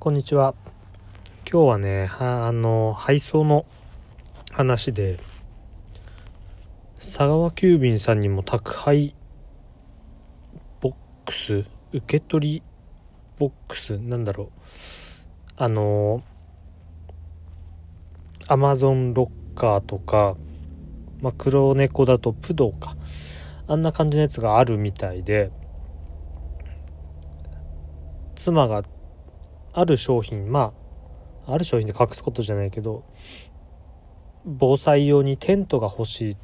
こんにちは。今日はね、はあの、配送の話で、佐川急便さんにも宅配ボックス、受け取りボックス、なんだろう。あの、アマゾンロッカーとか、まあ、黒猫だとプドか。あんな感じのやつがあるみたいで、妻がある商品まあある商品で隠すことじゃないけど防災用にテントが欲しいっ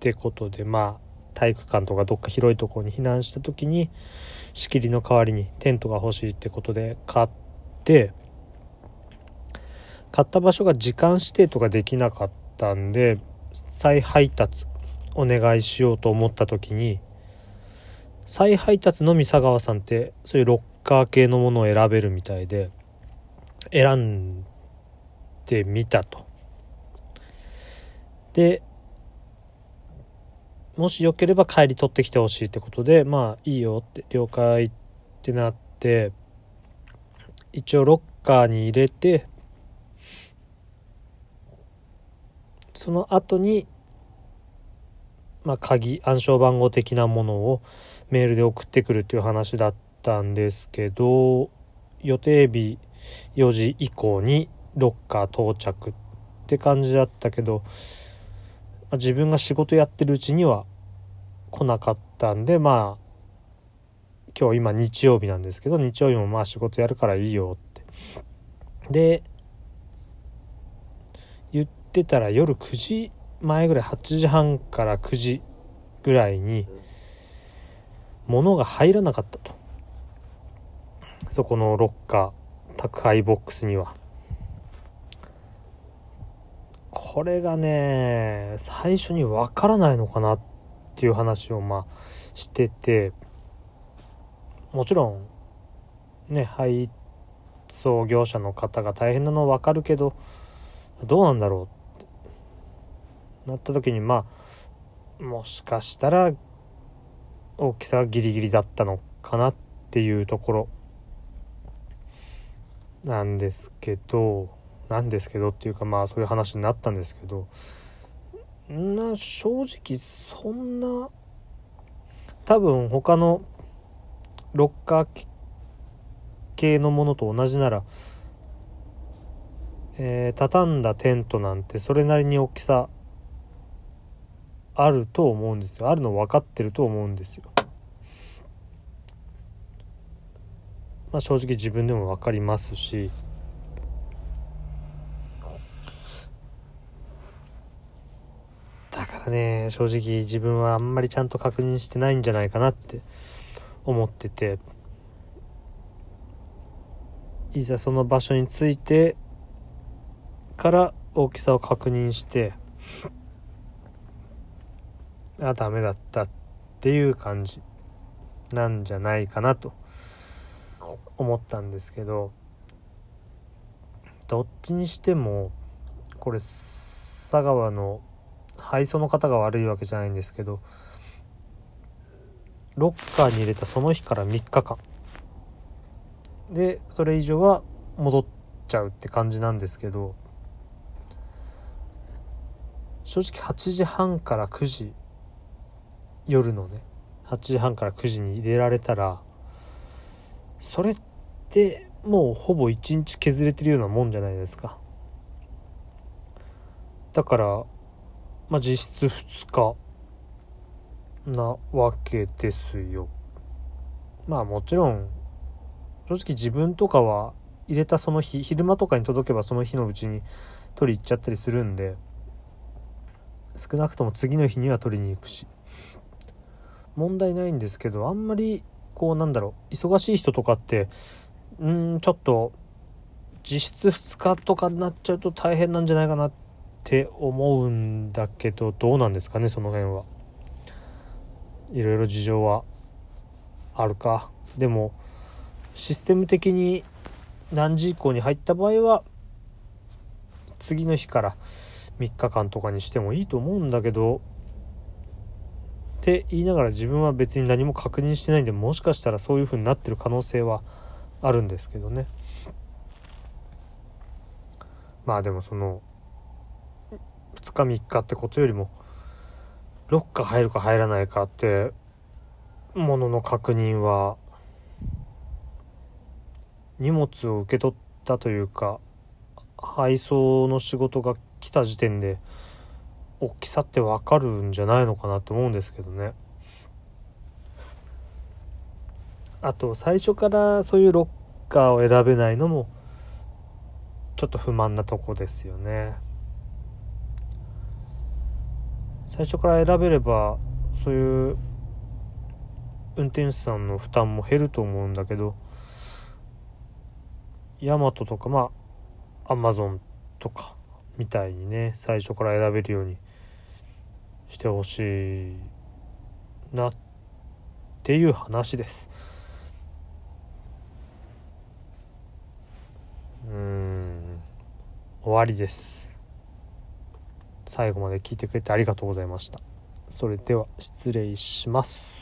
てことでまあ体育館とかどっか広いところに避難した時に仕切りの代わりにテントが欲しいってことで買って買った場所が時間指定とかできなかったんで再配達お願いしようと思った時に再配達のみ佐川さんってそういうロッカー系のものを選べるみたいで選んでみたと。でもしよければ帰り取ってきてほしいってことでまあいいよって了解ってなって一応ロッカーに入れてその後にまあ鍵暗証番号的なものをメールで送ってくるっていう話だったたんですけど予定日4時以降にロッカー到着って感じだったけど自分が仕事やってるうちには来なかったんでまあ今日今日曜日なんですけど日曜日もまあ仕事やるからいいよって。で言ってたら夜9時前ぐらい8時半から9時ぐらいに物が入らなかったとそこのロッカー宅配ボックスには。これがね最初にわからないのかなっていう話をまあしてて。もちろんね配送業者の方が大変なのはわかるけどどうなんだろうって。なった時にまあもしかしたら大きさがギリギリだったのかなっていうところ。なんですけどなんですけどっていうかまあそういう話になったんですけどな正直そんな多分他のロッカー系のものと同じなら、えー、畳んだテントなんてそれなりに大きさあると思うんですよあるの分かってると思うんですよ。まあ、正直自分でも分かりますし。だからね正直自分はあんまりちゃんと確認してないんじゃないかなって思ってて。いざその場所についてから大きさを確認してあダメだったっていう感じなんじゃないかなと。思ったんですけどどっちにしてもこれ佐川の配送の方が悪いわけじゃないんですけどロッカーに入れたその日から3日間。でそれ以上は戻っちゃうって感じなんですけど正直8時半から9時夜のね8時半から9時に入れられたらそれってもうほぼ1日削れてるようなもんじゃないですか。だからまあ実質2日なわけですよ。まあもちろん正直自分とかは入れたその日昼間とかに届けばその日のうちに取り行っちゃったりするんで少なくとも次の日には取りに行くし。問題ないんですけどあんまりこうなんだろう忙しい人とかってうんちょっと実質2日とかになっちゃうと大変なんじゃないかなって思うんだけどどうなんですかねその辺は。いろいろ事情はあるか。でもシステム的に何時以降に入った場合は次の日から3日間とかにしてもいいと思うんだけどって言いながら自分は別に何も確認してないんでもしかしたらそういう風になってる可能性はあるんですけどね。まあでもその2日3日ってことよりもロッカー入るか入らないかってものの確認は荷物を受け取ったというか配送の仕事が来た時点で大きさってわかるんじゃないのかなと思うんですけどね。あと最初からそういうロッカーを選べないのもちょっと不満なとこですよね。最初から選べればそういう運転手さんの負担も減ると思うんだけどヤマトとかまあアマゾンとかみたいにね最初から選べるようにしてほしいなっていう話です。うん終わりです。最後まで聞いてくれてありがとうございました。それでは失礼します。